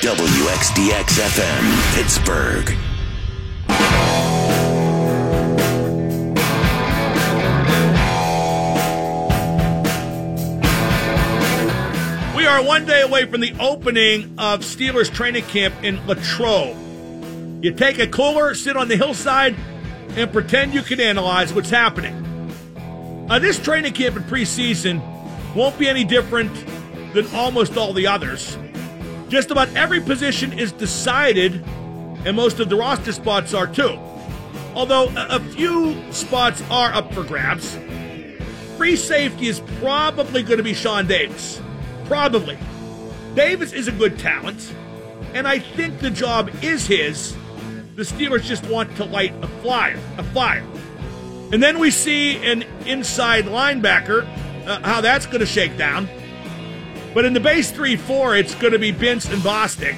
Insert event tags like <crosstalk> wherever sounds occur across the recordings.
WXDX FM, Pittsburgh. We are one day away from the opening of Steelers training camp in Latrobe. You take a cooler, sit on the hillside, and pretend you can analyze what's happening. Uh, this training camp and preseason won't be any different than almost all the others. Just about every position is decided, and most of the roster spots are too. Although a, few spots are up for grabs. Free safety is probably going to be Sean Davis. Probably. Davis is a good talent, and I think the job is his. The Steelers just want to light a flyer, a fire. And then we see an inside linebacker, uh, how that's going to shake down. But in the base 3 4, it's going to be Vince and Bostic.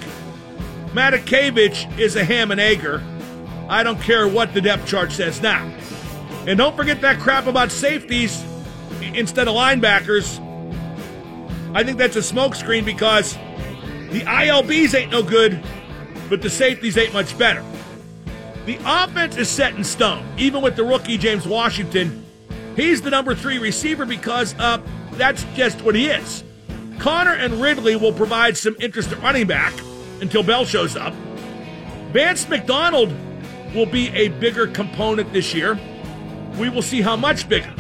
Matakevich is a ham and egger. I don't care what the depth chart says now. And don't forget that crap about safeties instead of linebackers. I think that's a smokescreen because the ILBs ain't no good, but the safeties ain't much better. The offense is set in stone, even with the rookie James Washington. He's the number three receiver because uh, that's just what he is. Conner and Ridley will provide some interest at running back until Bell shows up. Vance McDonald will be a bigger component this year. We will see how much bigger.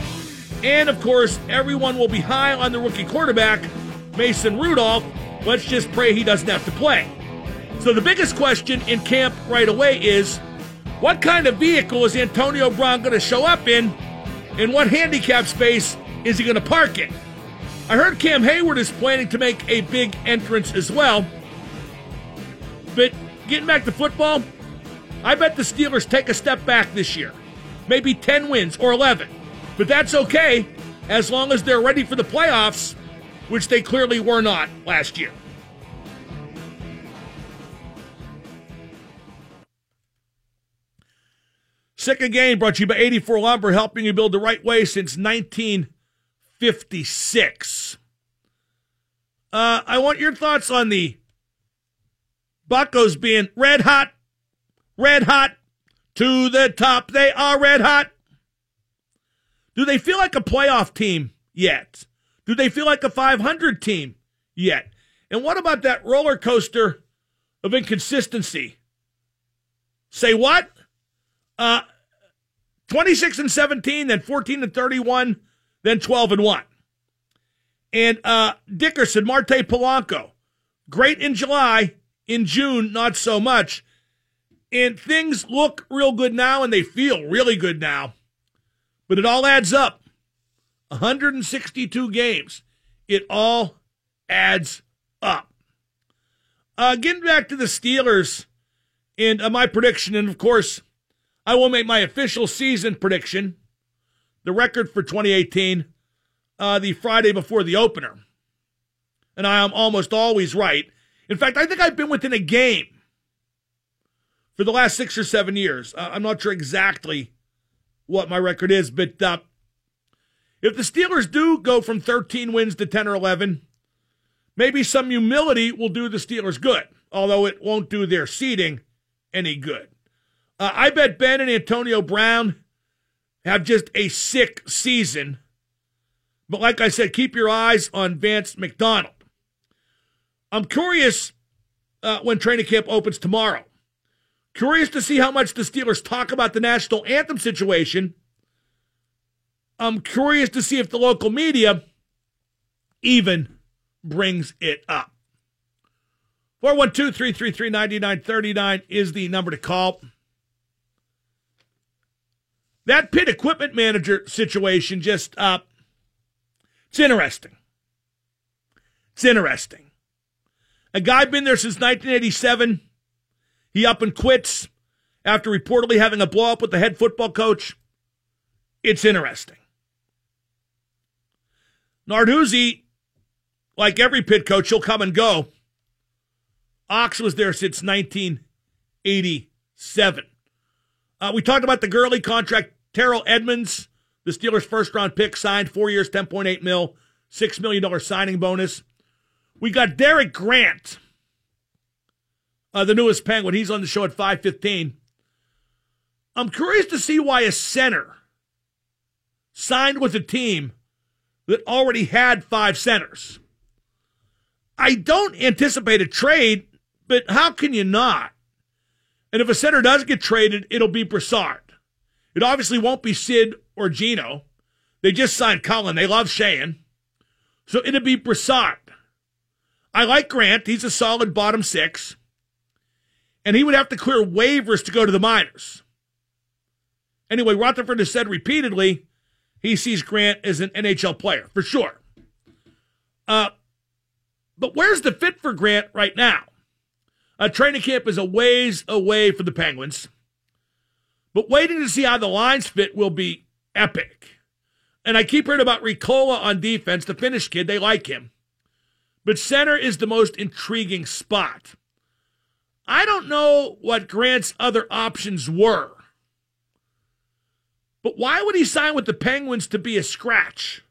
And of course, everyone will be high on the rookie quarterback, Mason Rudolph. Let's just pray he doesn't have to play. So the biggest question in camp right away is what kind of vehicle is Antonio Brown going to show up in? And what handicap space is he going to park in? I heard Cam Hayward is planning to make a big entrance as well. But getting back to football, I bet the Steelers take a step back this year. Maybe 10 wins or 11. But that's okay as long as they're ready for the playoffs, which they clearly were not last year. Second game brought to you by 84 Lumber, helping you build the right way since 1956. Uh, I want your thoughts on the Buckos being red hot, red hot, to the top. They are red hot. Do they feel like a playoff team yet? Do they feel like a 500 team yet? And what about that roller coaster of inconsistency? Say what? Uh, 26 and 17, then 14 and 31, then 12 and 1. And uh, Dickerson, Marte Polanco, great in July. In June, not so much. And things look real good now, and they feel really good now. But it all adds up. 162 games. It all adds up. Uh, getting back to the Steelers and uh, my prediction, and of course, I will make my official season prediction, the record for 2018, uh, the Friday before the opener. And I am almost always right. In fact, I think I've been within a game for the last six or seven years. Uh, I'm not sure exactly what my record is, but uh, if the Steelers do go from 13 wins to 10 or 11, maybe some humility will do the Steelers good, although it won't do their seeding any good. Uh, I bet Ben and Antonio Brown have just a sick season. But like I said, keep your eyes on Vance McDonald. I'm curious uh, when training camp opens tomorrow. Curious to see how much the Steelers talk about the national anthem situation. I'm curious to see if the local media even brings it up. 412 333 9939 is the number to call. That pit equipment manager situation just, uh, it's interesting. It's interesting. A guy been there since 1987. He up and quits after reportedly having a blow up with the head football coach. It's interesting. Narduzzi, like every pit coach, he'll come and go. Ox was there since 1987. Uh, we talked about the Gurley contract. Terrell Edmunds, the Steelers' first round pick, signed four years, 10.8 mil, $6 million signing bonus. We got Derek Grant uh, the newest Penguin. He's on the show at 5:15. I'm curious to see why a center signed with a team that already had five centers. I don't anticipate a trade, but how can you not? And if a center does get traded, it'll be Brassard. It obviously won't be Sid or Gino. They just signed Cullen. They love Sheahan. So it'll be Brassard. I like Grant. He's a solid bottom six. And he would have to clear waivers to go to the minors. Anyway, Rutherford has said repeatedly he sees Grant as an NHL player, for sure. Uh, but where's the fit for Grant right now? A training camp is a ways away for the Penguins. But waiting to see how the lines fit will be epic. And I keep hearing about Riikola on defense, the Finnish kid. They like him. But center is the most intriguing spot. I don't know what Grant's other options were. But why would he sign with the Penguins to be a scratch?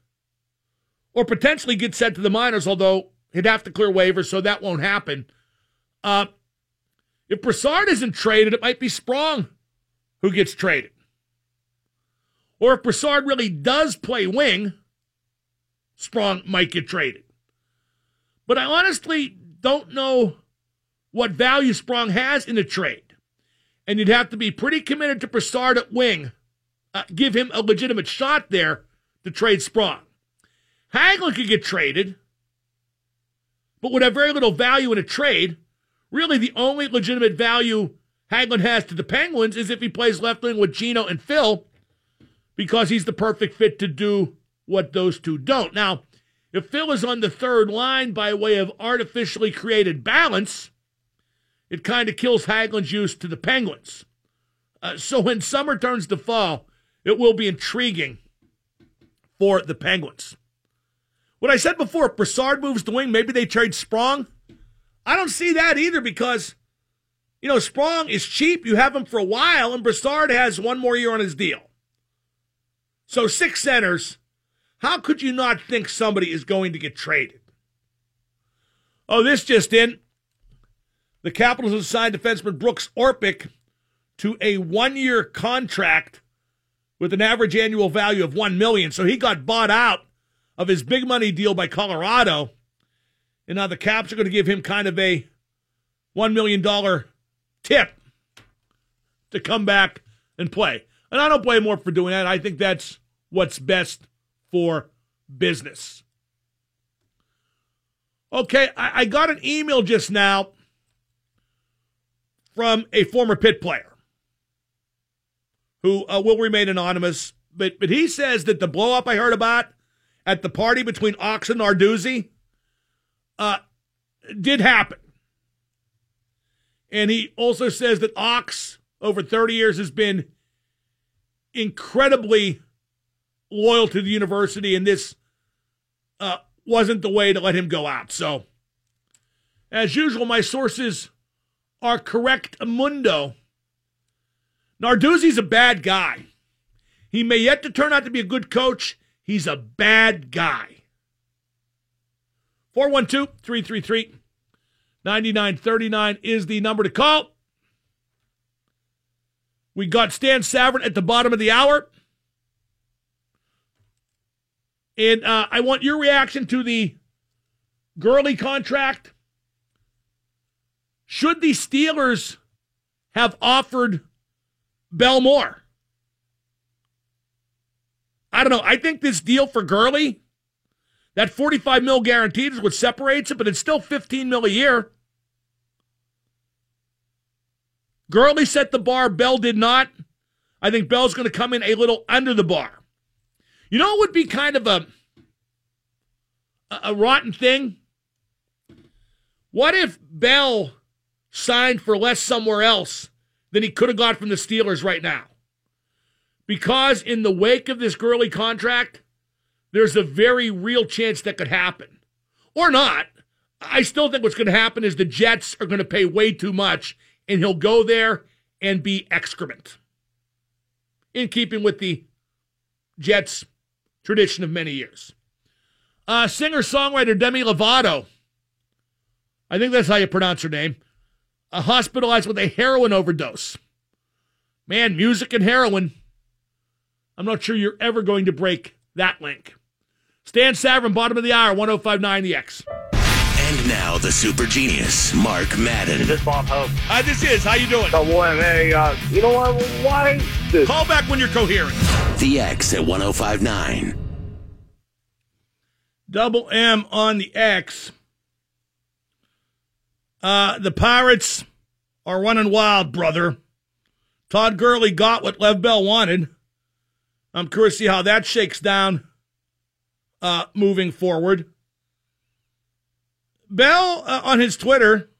Or potentially get sent to the minors, although he'd have to clear waivers, so that won't happen. Uh, if Brassard isn't traded, it might be Sprong who gets traded. Or if Brassard really does play wing, Sprong might get traded. But I honestly don't know what value Sprong has in a trade. And you'd have to be pretty committed to Brassard at wing, uh, give him a legitimate shot there to trade Sprong. Hagelin could get traded, but would have very little value in a trade. Really, the only legitimate value Hagelin has to the Penguins is if he plays left wing with Gino and Phil, because he's the perfect fit to do what those two don't. Now, if Phil is on the third line by way of artificially created balance, it kind of kills Hagelin's use to the Penguins. Uh, so when summer turns to fall, it will be intriguing for the Penguins. What I said before, if Brassard moves to wing, maybe they trade Sprong. I don't see that either because you know, Sprong is cheap. You have him for a while, and Brassard has one more year on his deal. So, six centers. How could you not think somebody is going to get traded? Oh, this just in. The Capitals have signed defenseman Brooks Orpik to a one year contract with an average annual value of 1 million. So he got bought out of his big money deal by Colorado. And now the Caps are going to give him kind of a $1 million tip to come back and play. And I don't blame more for doing that. I think that's what's best for business. Okay, I, I got an email just now from a former pit player who uh, will remain anonymous, but but he says that the blowup I heard about at the party between Ox and Narduzzi uh, did happen. And he also says that Ox, over 30 years, has been incredibly loyal to the university, and this uh, wasn't the way to let him go out. So, as usual, my sources are correct mundo. Narduzzi's a bad guy. He may yet to turn out to be a good coach. He's a bad guy. 412 333 9939 is the number to call. We got Stan Savran at the bottom of the hour. And uh, I want your reaction to the Gurley contract. Should the Steelers have offered Bell more? I don't know. I think this deal for Gurley, that 45 mil guaranteed is what separates it, but it's still 15 mil a year. Gurley set the bar, Bell did not. I think Bell's going to come in a little under the bar. You know, it would be kind of a a rotten thing. What if Bell signed for less somewhere else than he could have got from the Steelers right now? Because in the wake of this Gurley contract, there's a very real chance that could happen. Or not. I still think what's going to happen is the Jets are going to pay way too much and he'll go there and be excrement. In keeping with the Jets' tradition of many years. Uh, Singer songwriter Demi Lovato, I think that's how you pronounce her name, uh, hospitalized with a heroin overdose. Man, music and heroin. I'm not sure you're ever going to break that link. Stan Savran, bottom of the hour, 1059 The X. And now the super genius, Mark Madden. Is this Bob Hope? Uh, this is. How you doing? Oh, boy, man, uh, you know what? Why this? Call back when you're coherent. The X at 1059. Double M on the X. Uh, the Pirates are running wild, brother. Todd Gurley got what Lev Bell wanted. I'm curious to see how that shakes down uh, moving forward. Bell uh, on his Twitter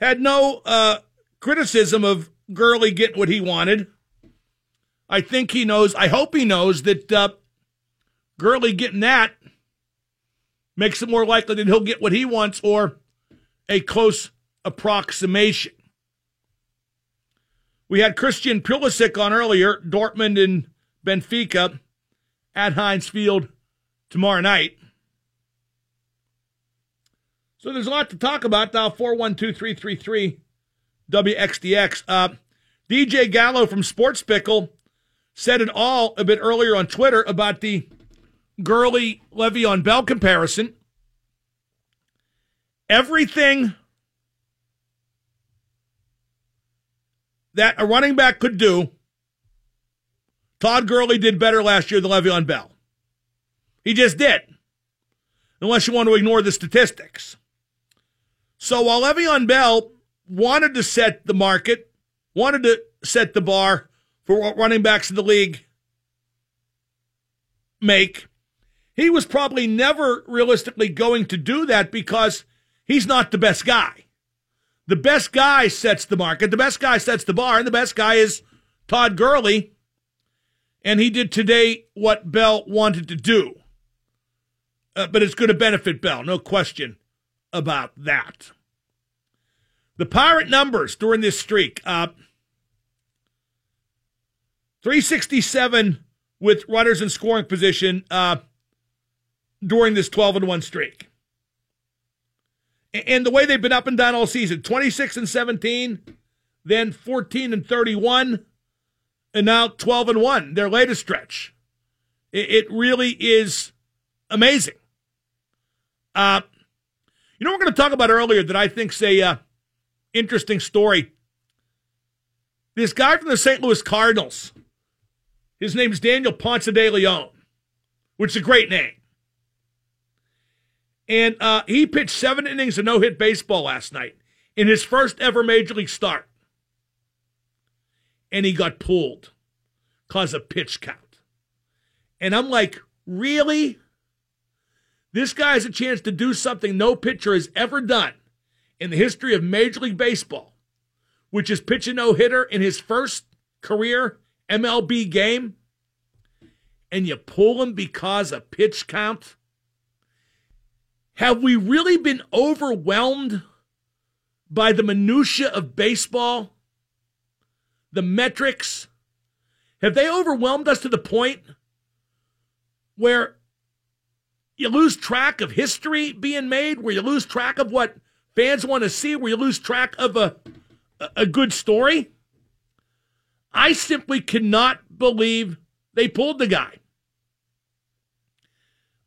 had no uh, criticism of Gurley getting what he wanted. I think he knows, I hope he knows that uh, Gurley getting that makes it more likely that he'll get what he wants or a close approximation. We had Christian Pulisic on earlier, Dortmund and Benfica at Heinz Field tomorrow night. So there's a lot to talk about. Now, 412333 WXDX. Uh, DJ Gallo from Sports Pickle said it all a bit earlier on Twitter about the Gurley Le'Veon Bell comparison. Everything that a running back could do, Todd Gurley did better last year than Le'Veon Bell. He just did. Unless you want to ignore the statistics. So while Le'Veon Bell wanted to set the market, wanted to set the bar for what running backs in the league make, he was probably never realistically going to do that because he's not the best guy. The best guy sets the market, the best guy sets the bar, and the best guy is Todd Gurley. And he did today what Bell wanted to do. Uh, but it's going to benefit Bell, no question about that. The Pirate numbers during this streak uh, 367 with runners in scoring position uh, during this 12 and 1 streak. And the way they've been up and down all season 26 and 17, then 14 and 31, and now 12 and 1, their latest stretch. It really is amazing. Uh, you know, we're going to talk about earlier that I think's a uh, interesting story. This guy from the St. Louis Cardinals, his name's Daniel Ponce de Leon, which is a great name. And uh, he pitched seven innings of no hit baseball last night in his first ever major league start. And he got pulled because of pitch count. And I'm like, really? This guy has a chance to do something no pitcher has ever done in the history of Major League Baseball, which is pitch a no hitter in his first career MLB game, and you pull him because of pitch count? Have we really been overwhelmed by the minutia of baseball? The metrics? Have they overwhelmed us to the point where you lose track of history being made, where you lose track of what fans want to see, where you lose track of a, a good story? I simply cannot believe they pulled the guy.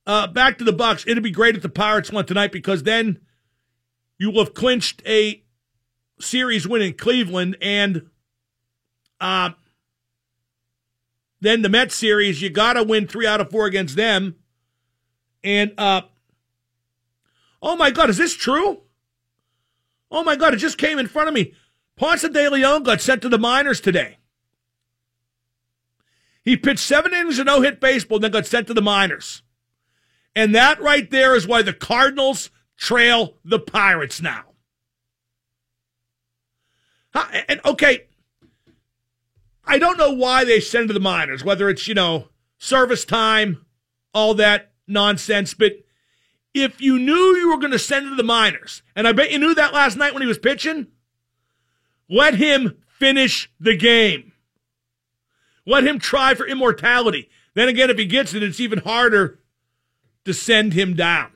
Uh, back to the Bucks. It'd be great if the Pirates won tonight because then you will have clinched a series win in Cleveland, and uh, then the Mets series. You got to win three out of four against them. And uh, oh my God, is this true? Oh my God, it just came in front of me. Ponce de Leon got sent to the minors today. He pitched seven innings of no hit baseball, and then got sent to the minors. And that right there is why the Cardinals trail the Pirates now. And okay, I don't know why they send to the minors, whether it's, you know, service time, all that nonsense, but if you knew you were going to send it to the minors, and I bet you knew that last night when he was pitching, let him finish the game. Let him try for immortality. Then again, if he gets it, it's even harder to send him down.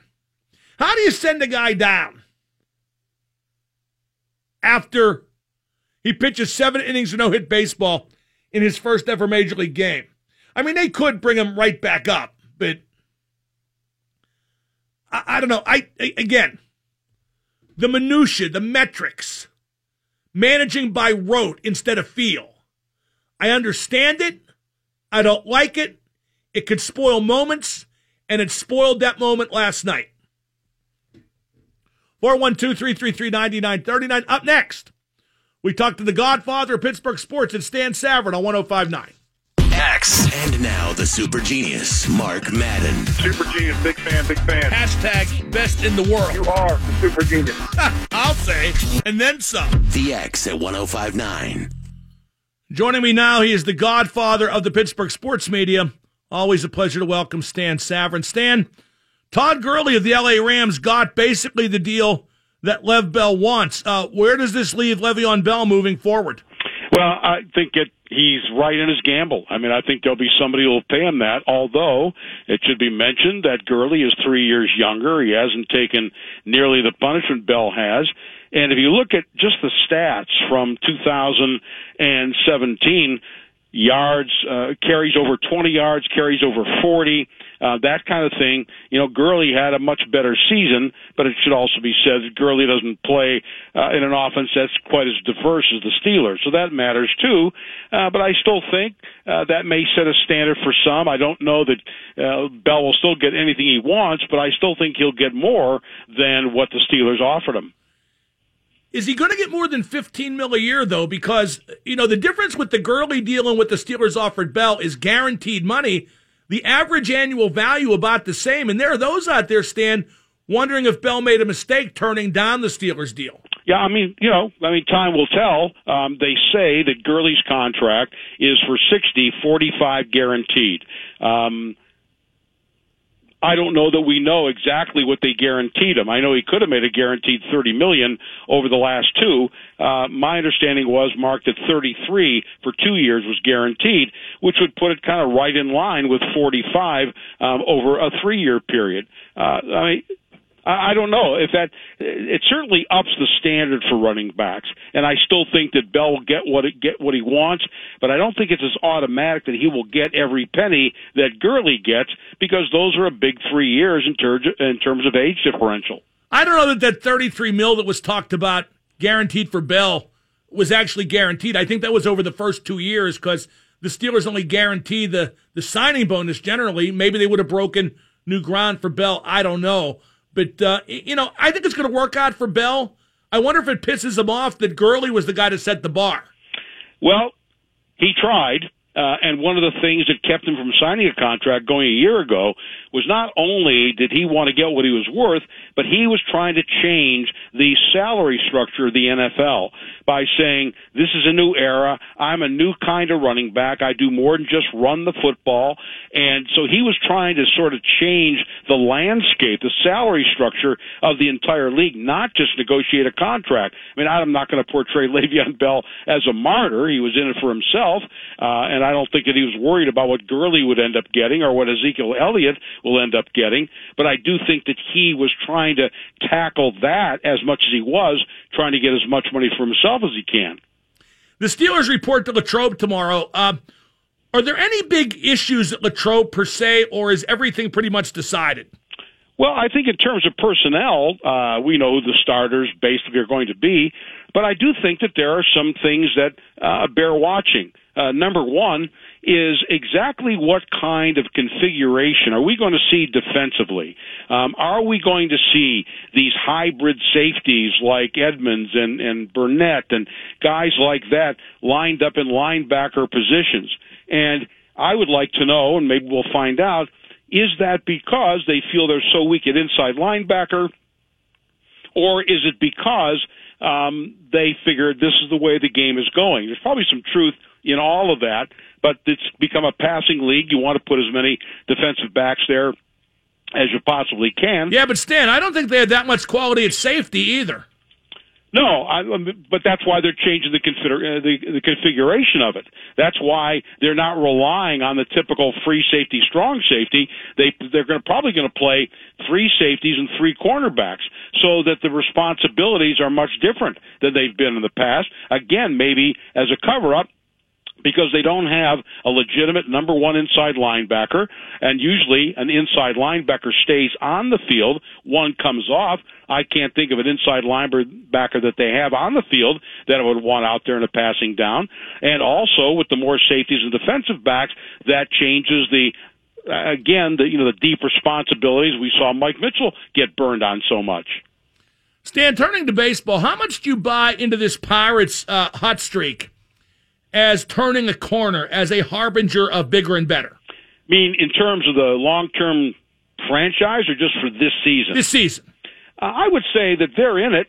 How do you send a guy down? after he pitches seven innings of no hit baseball in his first ever major league game. I mean, they could bring him right back up, but I, I don't know. I, I again, the minutia, the metrics, managing by rote instead of feel. I understand it. I don't like it. It could spoil moments, and it spoiled that moment last night. 412 333 9939. Up next, we talk to the godfather of Pittsburgh sports and Stan Savran on 1059. X. And now the super genius, Mark Madden. Super genius, big fan, big fan. Hashtag best in the world. You are the super genius. <laughs> I'll say, and then some. The X at 1059. Joining me now, he is the godfather of the Pittsburgh sports media. Always a pleasure to welcome Stan Savran. Stan, Todd Gurley of the LA Rams got basically the deal that Lev Bell wants. Uh, where does this leave Le'Veon Bell moving forward? Well, I think it, he's right in his gamble. I mean, I think there'll be somebody who'll pay him that. Although it should be mentioned that Gurley is three years younger. He hasn't taken nearly the punishment Bell has. And if you look at just the stats from 2017, yards, uh, carries over 20 yards, carries over 40, uh, that kind of thing. You know, Gurley had a much better season, but it should also be said that Gurley doesn't play uh, in an offense that's quite as diverse as the Steelers, so that matters too. Uh, but I still think uh, that may set a standard for some. I don't know that uh, Bell will still get anything he wants, but I still think he'll get more than what the Steelers offered him. Is he going to get more than 15 mil a year though? Because you know the difference with the Gurley deal and what the Steelers offered Bell is guaranteed money. The average annual value about the same, and there are those out there, Stan, wondering if Bell made a mistake turning down the Steelers deal. Yeah, I mean, you know, I mean, time will tell. Um, they say that Gurley's contract is for 60, 45 guaranteed. Um, I don't know that we know exactly what they guaranteed him. I know he could have made a guaranteed 30 million over the last two. Uh, my understanding was Mark at 33 for two years was guaranteed, which would put it kind of right in line with 45 um, over a three-year period. Uh, I mean, I don't know if that. It certainly ups the standard for running backs, and I still think that Bell will get what it, get what he wants. But I don't think it's as automatic that he will get every penny that Gurley gets because those are a big three years in terms in terms of age differential. I don't know that that 33 mil that was talked about guaranteed for Bell was actually guaranteed. I think that was over the first two years because the Steelers only guarantee the the signing bonus generally. Maybe they would have broken new ground for Bell. I don't know. But, uh, you know, I think it's going to work out for Bell. I wonder if it pisses him off that Gurley was the guy to set the bar. Well, he tried. Uh, and one of the things that kept him from signing a contract going a year ago was not only did he want to get what he was worth, but he was trying to change the salary structure of the NFL by saying, this is a new era. I'm a new kind of running back. I do more than just run the football. And so he was trying to sort of change the landscape, the salary structure of the entire league, not just negotiate a contract. I mean, I'm not going to portray <laughs> Le'Veon Bell as a martyr. He was in it for himself. Uh, and I don't think that he was worried about what Gurley would end up getting or what Ezekiel Elliott will end up getting. But I do think that he was trying to tackle that as much as he was trying to get as much money for himself as he can. The Steelers report to Latrobe tomorrow. Uh, are there any big issues at Latrobe per se, or is everything pretty much decided? Well, I think in terms of personnel, uh, we know who the starters basically are going to be, but I do think that there are some things that uh, bear watching. Uh, number one is exactly what kind of configuration are we going to see defensively? Um, are we going to see these hybrid safeties like Edmunds and, and Burnett and guys like that lined up in linebacker positions? And I would like to know, and maybe we'll find out, is that because they feel they're so weak at inside linebacker, or is it because um, they figured this is the way the game is going? There's probably some truth in all of that, but it's become a passing league. You want to put as many defensive backs there as you possibly can. Yeah, but Stan, I don't think they had that much quality at safety either. No, I, but that's why they're changing the, consider, uh, the the configuration of it. That's why they're not relying on the typical free safety, strong safety. They they're going to probably going to play three safeties and three cornerbacks, so that the responsibilities are much different than they've been in the past. Again, maybe as a cover up, because they don't have a legitimate number one inside linebacker, and usually an inside linebacker stays on the field, one comes off. I can't think of an inside linebacker that they have on the field that I would want out there in a passing down. And also with the more safeties and defensive backs, that changes the again the you know the deep responsibilities we saw Mike Mitchell get burned on so much. Stan, turning to baseball, how much do you buy into this Pirates uh, hot streak? As turning a corner, as a harbinger of bigger and better? I mean, in terms of the long term franchise or just for this season? This season. Uh, I would say that they're in it.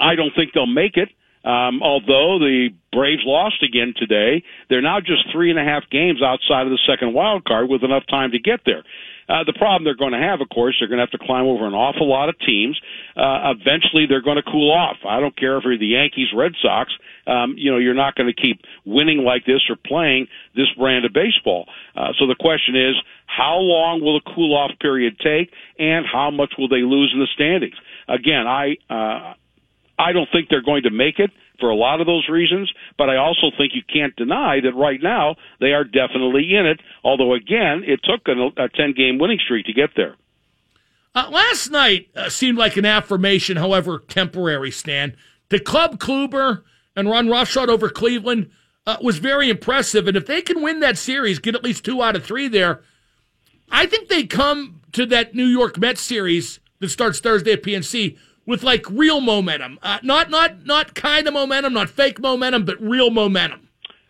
I don't think they'll make it. Um, although the Braves lost again today, they're now just three and a half games outside of the second wild card with enough time to get there. Uh, the problem they're going to have, of course, they're going to have to climb over an awful lot of teams. Uh, eventually, they're going to cool off. I don't care if you're the Yankees, Red Sox. Um, you know, you're not going to keep winning like this or playing this brand of baseball. Uh, so the question is, how long will the cool off period take, and how much will they lose in the standings? Again, I uh, I don't think they're going to make it for a lot of those reasons, but I also think you can't deny that right now they are definitely in it. Although again, it took a, a ten game winning streak to get there. Uh, last night uh, seemed like an affirmation, however temporary. Stan, the club Kluber and run roughshod over Cleveland uh, was very impressive, and if they can win that series, get at least two out of three there, I think they come to that New York Mets series that starts Thursday at PNC with like real momentum, uh, not not not kind of momentum, not fake momentum, but real momentum.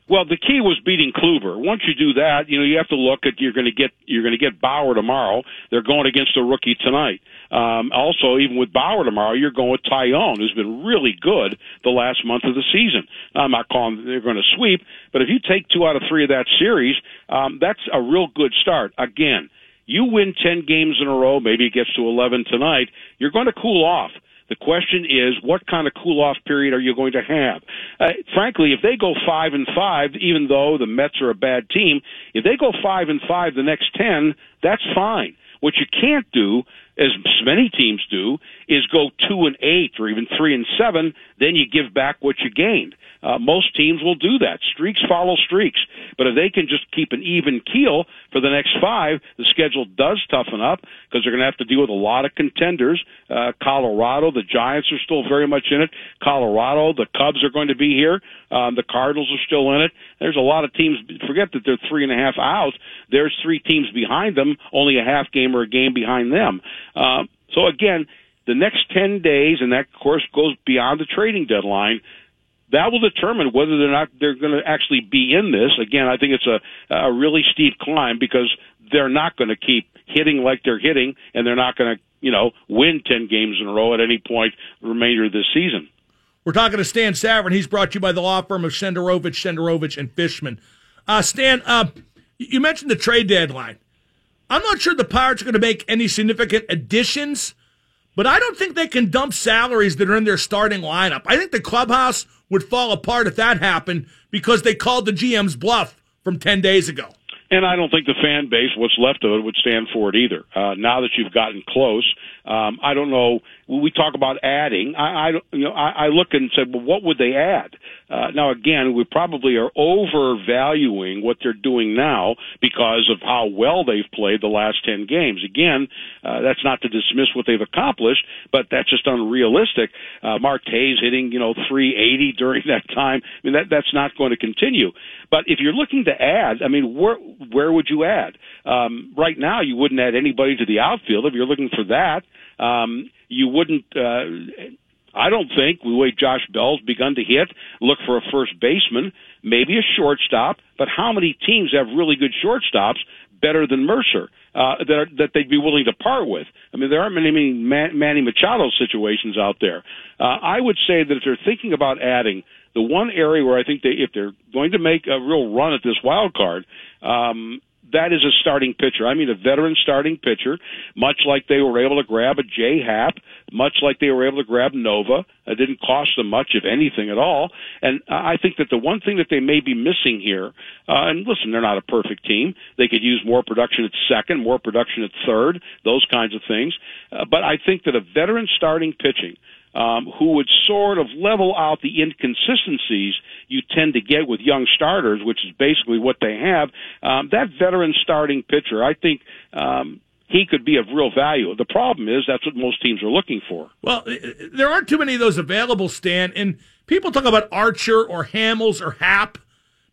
Well, the key was beating Kluber. Once you do that, you know you have to look at you're going to get you're going to get Bauer tomorrow. They're going against a rookie tonight. Um, also, even with Bauer tomorrow, you're going with Taillon, who's been really good the last month of the season. I'm not calling they're going to sweep, but if you take two out of three of that series, um, that's a real good start. Again, you win 10 games in a row, maybe it gets to 11 tonight, you're going to cool off. The question is, what kind of cool off period are you going to have? Uh, frankly, if they go five and five, even though the Mets are a bad team, if they go five and five the next ten, that's fine. What you can't do, as many teams do, is go two and eight or even three and seven. Then you give back what you gained. Uh, most teams will do that. Streaks follow streaks. But if they can just keep an even keel for the next five, the schedule does toughen up because they're going to have to deal with a lot of contenders. Uh, Colorado, the Giants are still very much in it. Colorado, the Cubs are going to be here. Um, the Cardinals are still in it. There's a lot of teams. Forget that they're three and a half out. There's three teams behind them, only a half game or a game behind them. Uh, so again, the next 10 days, and that of course goes beyond the trading deadline, that will determine whether they're not they're going to actually be in this. Again, I think it's a a really steep climb because they're not going to keep hitting like they're hitting, and they're not going to you know win ten games in a row at any point the remainder of this season. We're talking to Stan Savran. He's brought to you by the law firm of Shenderovich, Shenderovich, and Fishman. Uh, Stan, uh, you mentioned the trade deadline. I'm not sure the Pirates are going to make any significant additions, but I don't think they can dump salaries that are in their starting lineup. I think the clubhouse would fall apart if that happened because they called the GM's bluff from 10 days ago. And I don't think the fan base, what's left of it, would stand for it either. Uh, now that you've gotten close, um, I don't know. We talk about adding. I, I you know, I, I look and say, well, what would they add? Uh, now, again, we probably are overvaluing what they're doing now because of how well they've played the last ten games. Again, uh, that's not to dismiss what they've accomplished, but that's just unrealistic. Uh, Marte's hitting, you know, 380 during <laughs> that time. I mean, that that's not going to continue. But if you're looking to add, I mean, where where would you add? Um, right now, you wouldn't add anybody to the outfield if you're looking for that. Um, you wouldn't. Uh, I don't think the way Josh Bell's begun to hit, look for a first baseman, maybe a shortstop. But how many teams have really good shortstops better than Mercer uh, that are, that they'd be willing to part with? I mean, there aren't many, many Manny Machado situations out there. Uh, I would say that if they're thinking about adding the one area where I think they, if they're going to make a real run at this wild card, um, that is a starting pitcher. I mean, a veteran starting pitcher, much like they were able to grab a Jay Happ, much like they were able to grab Nova. It didn't cost them much, if anything at all. And I think that the one thing that they may be missing here, uh, and listen, they're not a perfect team. They could use more production at second, more production at third, those kinds of things. Uh, but I think that a veteran starting pitching, um, who would sort of level out the inconsistencies you tend to get with young starters, which is basically what they have. Um, that veteran starting pitcher, I think. Um, he could be of real value. The problem is that's what most teams are looking for. Well, there aren't too many of those available, Stan. And people talk about Archer or Hamels or Happ,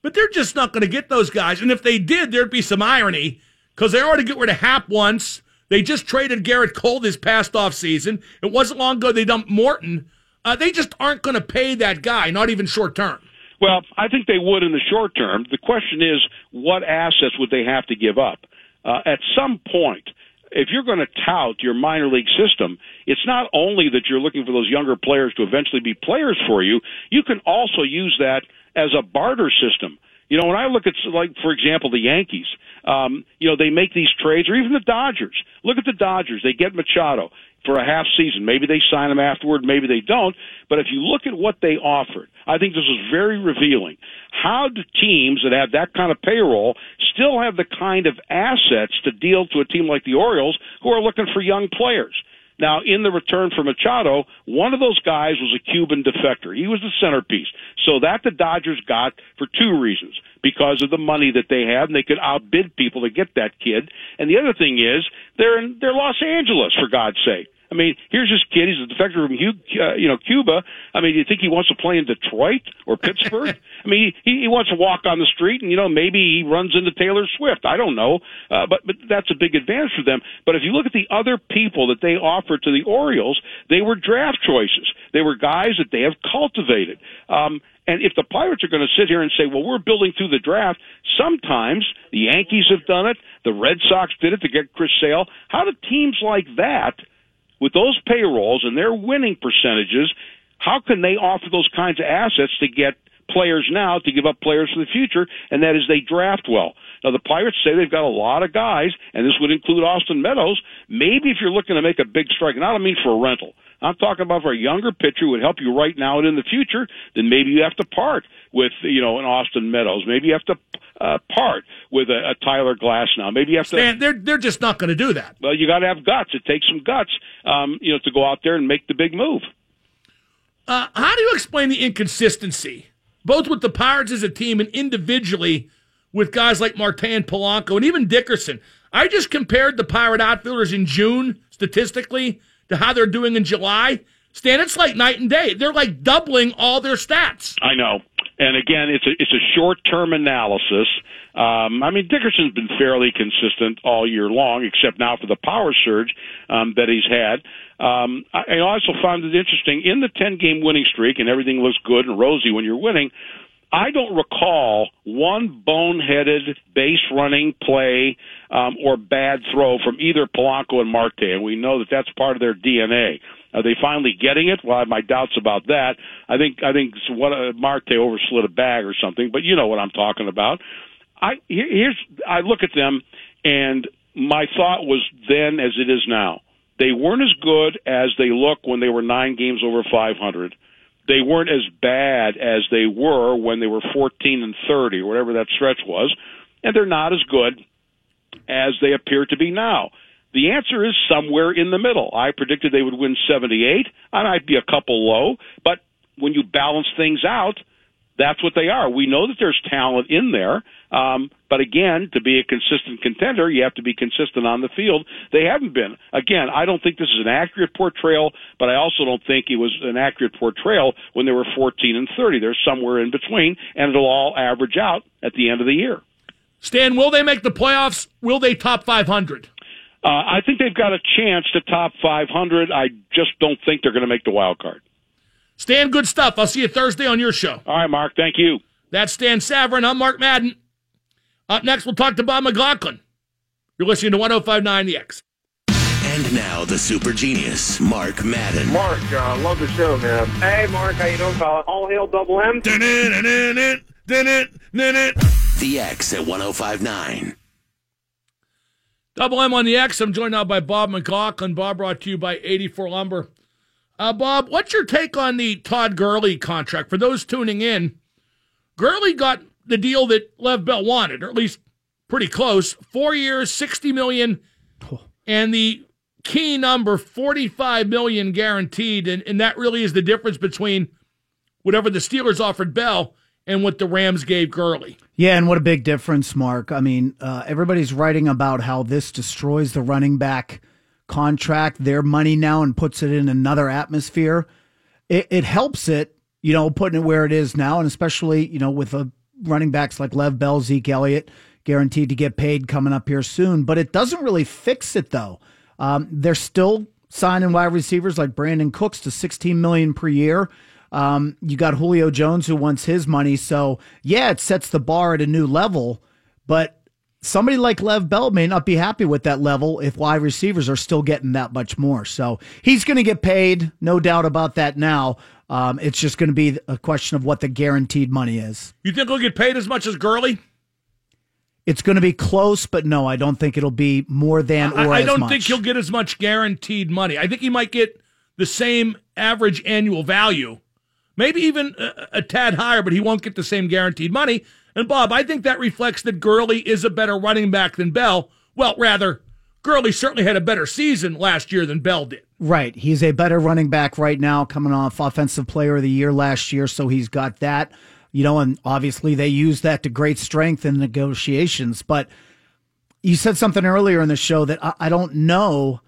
but they're just not going to get those guys. And if they did, there'd be some irony because they already get rid of Happ once. They just traded Gerrit Cole this past off season. It wasn't long ago they dumped Morton. Uh, they just aren't going to pay that guy, not even short term. Well, I think they would in the short term. The question is, what assets would they have to give up? Uh, at some point, if you're going to tout your minor league system, it's not only that you're looking for those younger players to eventually be players for you, you can also use that as a barter system. You know, when I look at, like, for example, the Yankees, um, you know, they make these trades, or even the Dodgers. Look at the Dodgers. They get Machado for a half season. Maybe they sign him afterward, maybe they don't. But if you look at what they offered, I think this is very revealing. How do teams that have that kind of payroll still have the kind of assets to deal to a team like the Orioles who are looking for young players? Now, in the return for Machado, one of those guys was a Cuban defector. He was the centerpiece. So that the Dodgers got for two reasons. Because of the money that they have, and they could outbid people to get that kid. And the other thing is, they're in they're Los Angeles, for God's sake. I mean, here's this kid. He's a defector from uh, you know Cuba. I mean, do you think he wants to play in Detroit or Pittsburgh? <laughs> I mean, he, he wants to walk on the street, and you know maybe he runs into Taylor Swift. I don't know, uh, but but that's a big advantage for them. But if you look at the other people that they offered to the Orioles, they were draft choices. They were guys that they have cultivated. Um, and if the Pirates are going to sit here and say, well, we're building through the draft, sometimes the Yankees have done it. The Red Sox did it to get Chris Sale. How do teams like that – with those payrolls and their winning percentages, how can they offer those kinds of assets to get players now to give up players for the future? And that is they draft well. Now the Pirates say they've got a lot of guys, and this would include Austin Meadows. Maybe if you're looking to make a big strike, and I don't mean for a rental. I'm talking about for a younger pitcher who would help you right now and in the future. Then maybe you have to part with you know an Austin Meadows. Maybe you have to uh, part with a, a Tyler Glasnow. Maybe you have to. Stan, they're they're just not going to do that. Well, you got to have guts. It takes some guts, um, you know, to go out there and make the big move. Uh, how do you explain the inconsistency, both with the Pirates as a team and individually with guys like Marte and Polanco and even Dickerson? I just compared the Pirate outfielders in June statistically to how they're doing in July. Stan, it's like night and day. They're like doubling all their stats. I know. And again, it's a it's a short term analysis. Um, I mean, Dickerson's been fairly consistent all year long, except now for the power surge um, that he's had. Um, I, also found it interesting in the ten game winning streak, and everything looks good and rosy when you're winning. I don't recall one boneheaded base running play um, or bad throw from either Polanco and Marte, and we know that that's part of their DNA. Are they finally getting it? Well, I have my doubts about that. I think I think what uh, Marte overslid a bag or something, but you know what I'm talking about. I here's I look at them, and my thought was then as it is now. They weren't as good as they look when they were nine games over 500. They weren't as bad as they were when they were 14 and 30, or whatever that stretch was, and they're not as good as they appear to be now. The answer is somewhere in the middle. I predicted they would win 78. I might be a couple low, but when you balance things out, that's what they are. We know that there's talent in there, um, but again, to be a consistent contender, you have to be consistent on the field. They haven't been. Again, I don't think this is an accurate portrayal, but I also don't think it was an accurate portrayal when they were 14 and 30. They're somewhere in between, and it'll all average out at the end of the year. Stan, will they make the playoffs? Will they top 500? Uh, I think they've got a chance to top 500. I just don't think they're going to make the wild card. Stan, good stuff. I'll see you Thursday on your show. All right, Mark. Thank you. That's Stan Savran. I'm Mark Madden. Up next, we'll talk to Bob McLaughlin. You're listening to 1059 The X. And now the super genius, Mark Madden. Mark, uh, love the show, man. Hey, Mark, how you doing, fella? All hail Double M. The X at 1059. Double M on the X. I'm joined now by Bob McLaughlin. Bob brought to you by 84 Lumber. Uh, Bob, what's your take on the Todd Gurley contract? For those tuning in, Gurley got the deal that Lev Bell wanted, or at least pretty close. Four years, 60 million, and the key number, 45 million guaranteed. And, and that really is the difference between whatever the Steelers offered Bell and what the Rams gave Gurley. Yeah, and what a big difference, Mark. I mean, uh, everybody's writing about how this destroys the running back contract, their money now, and puts it in another atmosphere. It, it helps it, you know, putting it where it is now, and especially, you know, with a running backs like Lev Bell, Zeke Elliott, guaranteed to get paid coming up here soon. But it doesn't really fix it, though. Um, they're still signing wide receivers like Brandin Cooks to 16 million per year. Um, you got Julio Jones who wants his money. So, yeah, it sets the bar at a new level. But somebody like Lev Bell may not be happy with that level if wide receivers are still getting that much more. So he's going to get paid, no doubt about that now. Um, it's just going to be a question of what the guaranteed money is. You think he'll get paid as much as Gurley? It's going to be close, but no, I don't think it'll be more than or I, I don't much. think he'll get as much guaranteed money. I think he might get the same average annual value maybe even a, a, tad higher, but he won't get the same guaranteed money. And Bob, I think that reflects that Gurley is a better running back than Bell. Well, rather, Gurley certainly had a better season last year than Bell did. Right. He's a better running back right now, coming off Offensive Player of the Year last year, so he's got that. You know, and obviously they use that to great strength in negotiations. But you said something earlier in the show that I, I don't know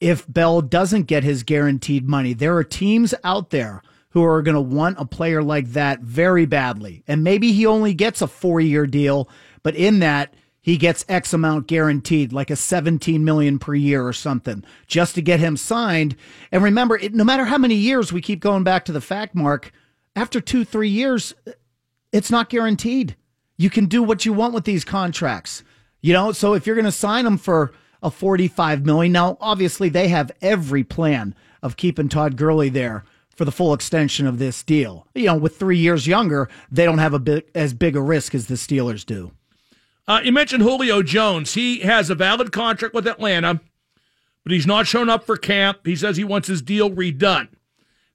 if Bell doesn't get his guaranteed money. There are teams out there who are going to want a player like that very badly. And maybe he only gets a four year deal, but in that, he gets X amount guaranteed, like a 17 million per year or something, just to get him signed. And remember, it, no matter how many years we keep going back to the fact mark, after two, three years, it's not guaranteed. You can do what you want with these contracts. You know, so if you're going to sign them for a 45 million, now obviously they have every plan of keeping Todd Gurley there for the full extension of this deal. You know, with three years younger, they don't have a bit as big a risk as the Steelers do. Uh, you mentioned Julio Jones. He has a valid contract with Atlanta, but he's not shown up for camp. He says he wants his deal redone.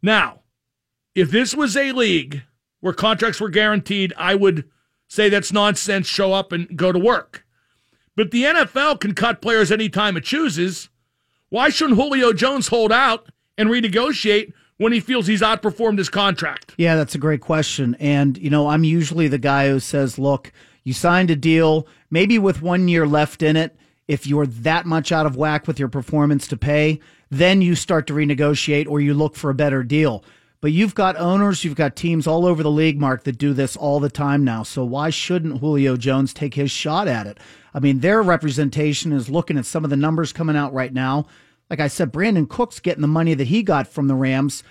Now, if this was a league where contracts were guaranteed, I would say that's nonsense. Show up and go to work. But the NFL can cut players anytime it chooses. Why shouldn't Julio Jones hold out and renegotiate when he feels he's outperformed his contract? Yeah, that's a great question. And, you know, I'm usually the guy who says, look, you signed a deal, maybe with one year left in it. If you're that much out of whack with your performance to pay, then you start to renegotiate or you look for a better deal. But you've got owners, you've got teams all over the league, Mark, that do this all the time now. So why shouldn't Julio Jones take his shot at it? I mean, their representation is looking at some of the numbers coming out right now. Like I said, Brandin Cook's getting the money that he got from the Rams.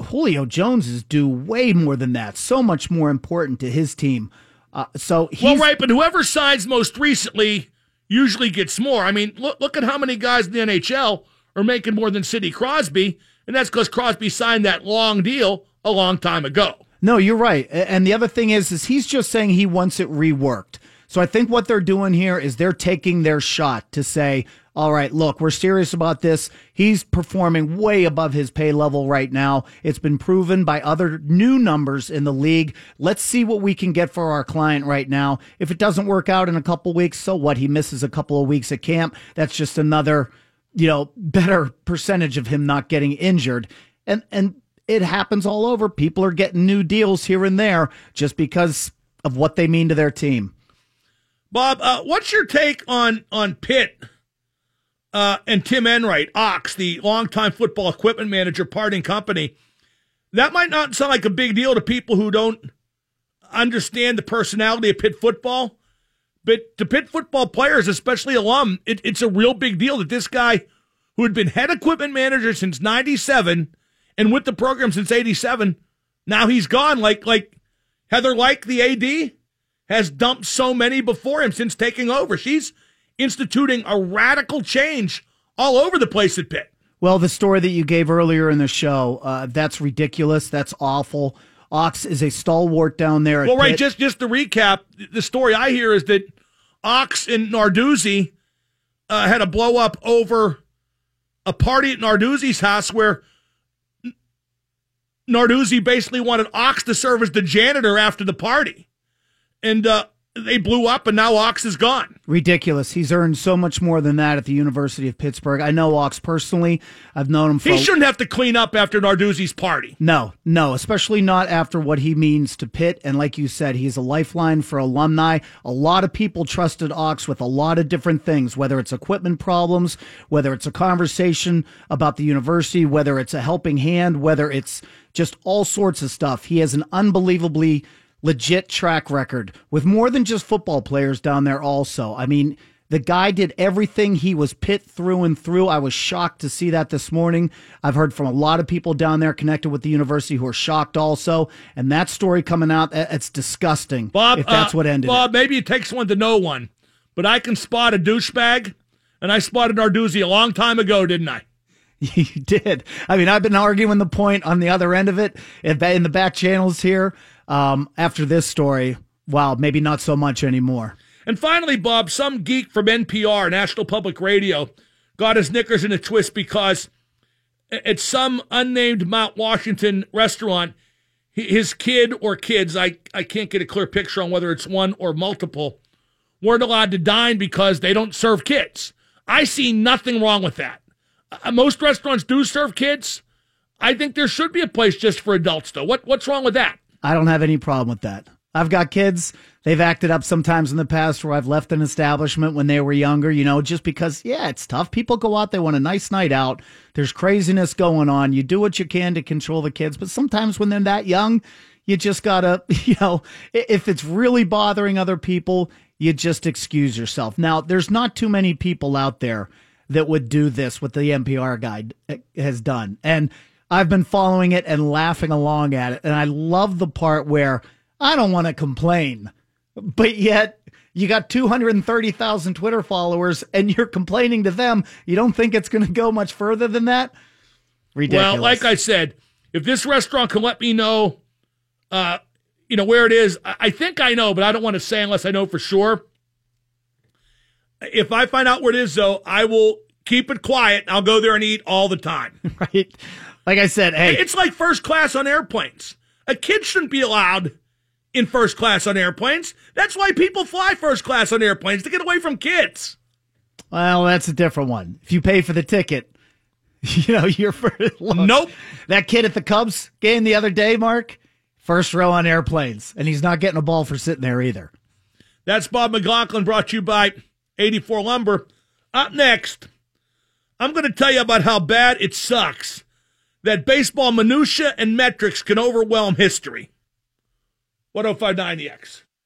Julio Jones is due way more than that. So much more important to his team. Uh, so he's well, right, but whoever signs most recently usually gets more. I mean, look look at how many guys in the NHL are making more than Sidney Crosby, and that's because Crosby signed that long deal a long time ago. No, you're right. And the other thing is, is he's just saying he wants it reworked. So I think what they're doing here is they're taking their shot to say, all right, look, we're serious about this. He's performing way above his pay level right now. It's been proven by other new numbers in the league. Let's see what we can get for our client right now. If it doesn't work out in a couple weeks, so what? He misses a couple of weeks at camp. That's just another, you know, <laughs> better percentage of him not getting injured. And and it happens all over. People are getting new deals here and there just because of what they mean to their team. Bob, uh, what's your take on on Pitt? Uh, and Tim Enright, Ox, the longtime football equipment manager, parting company. That might not sound like a big deal to people who don't understand the personality of Pitt football, but to Pitt football players, especially alum, it, it's a real big deal that this guy, who had been head equipment manager since '97 and with the program since '87, now he's gone. Like like Heather Lyke the AD, has dumped so many before him since taking over. She's instituting a radical change all over the place at Pitt. Well, the story that you gave earlier in the show, uh, that's ridiculous. That's awful. Ox is a stalwart down there. well, right. Pitt. Just just to recap, the story I hear is that Ox and Narduzzi uh, had a blow up over a party at Narduzzi's house where Narduzzi basically wanted Ox to serve as the janitor after the party. And uh, they blew up, and now Ox is gone. Ridiculous. He's earned so much more than that at the University of Pittsburgh. I know Ox personally. I've known him for. He shouldn't have to clean up after Narduzzi's party. No, no, especially not after what he means to Pitt. And like you said, he's a lifeline for alumni. A lot of people trusted Ox with a lot of different things, whether it's equipment problems, whether it's a conversation about the university, whether it's a helping hand, whether it's just all sorts of stuff. He has an unbelievably legit track record with more than just football players down there, also. I mean, the guy did everything. He was Pitt through and through. I was shocked to see that this morning. I've heard from a lot of people down there connected with the university who are shocked also. And that story coming out, it's disgusting. Bob, if that's uh, what ended Bob, it. maybe it takes one to know one, but I can spot a douchebag, and I spotted Narduzzi a long time ago, didn't I? <laughs> You did. I mean, I've been arguing the point on the other end of it in the back channels here um, after this story. Wow, maybe not so much anymore. And finally, Bob, some geek from NPR, National Public Radio, got his knickers in a twist because at some unnamed Mount Washington restaurant, his kid or kids, I, I can't get a clear picture on whether it's one or multiple, weren't allowed to dine because they don't serve kids. I see nothing wrong with that. Uh, most restaurants do serve kids. I think there should be a place just for adults, though. What what's wrong with that? I don't have any problem with that. I've got kids. They've acted up sometimes in the past where I've left an establishment when they were younger, you know, just because, yeah, it's tough. People go out, they want a nice night out. There's craziness going on. You do what you can to control the kids, but sometimes when they're that young, you just gotta, <laughs> you know, if it's really bothering other people, you just excuse yourself. Now, there's not too many people out there that would do this, what the NPR guy eh, has done. And I've been following it and laughing along at it. And I love the part where I don't want to complain, but yet you got 230,000 Twitter followers and you're complaining to them. You don't think it's going to go much further than that? Ridiculous. Well, like I said, if this restaurant can let me know, uh, you know, where it is, I think I know, but I don't want to say unless I know for sure. If I find out where it is, though, I will keep it quiet. I'll go there and eat all the time. <laughs> right. Like I said, hey. It's like first class on airplanes. A kid shouldn't be allowed in first class on airplanes. That's why people fly first class on airplanes to get away from kids. Well, that's a different one. If you pay for the ticket, <laughs> you know, you're for Nope. That kid at the Cubs game the other day, Mark, first row on airplanes, and he's not getting a ball for sitting there either. That's Bob McLaughlin brought to you by 84 Lumber. Up next, I'm going to tell you about how bad it sucks that baseball minutia and metrics can overwhelm history. 1059 the X.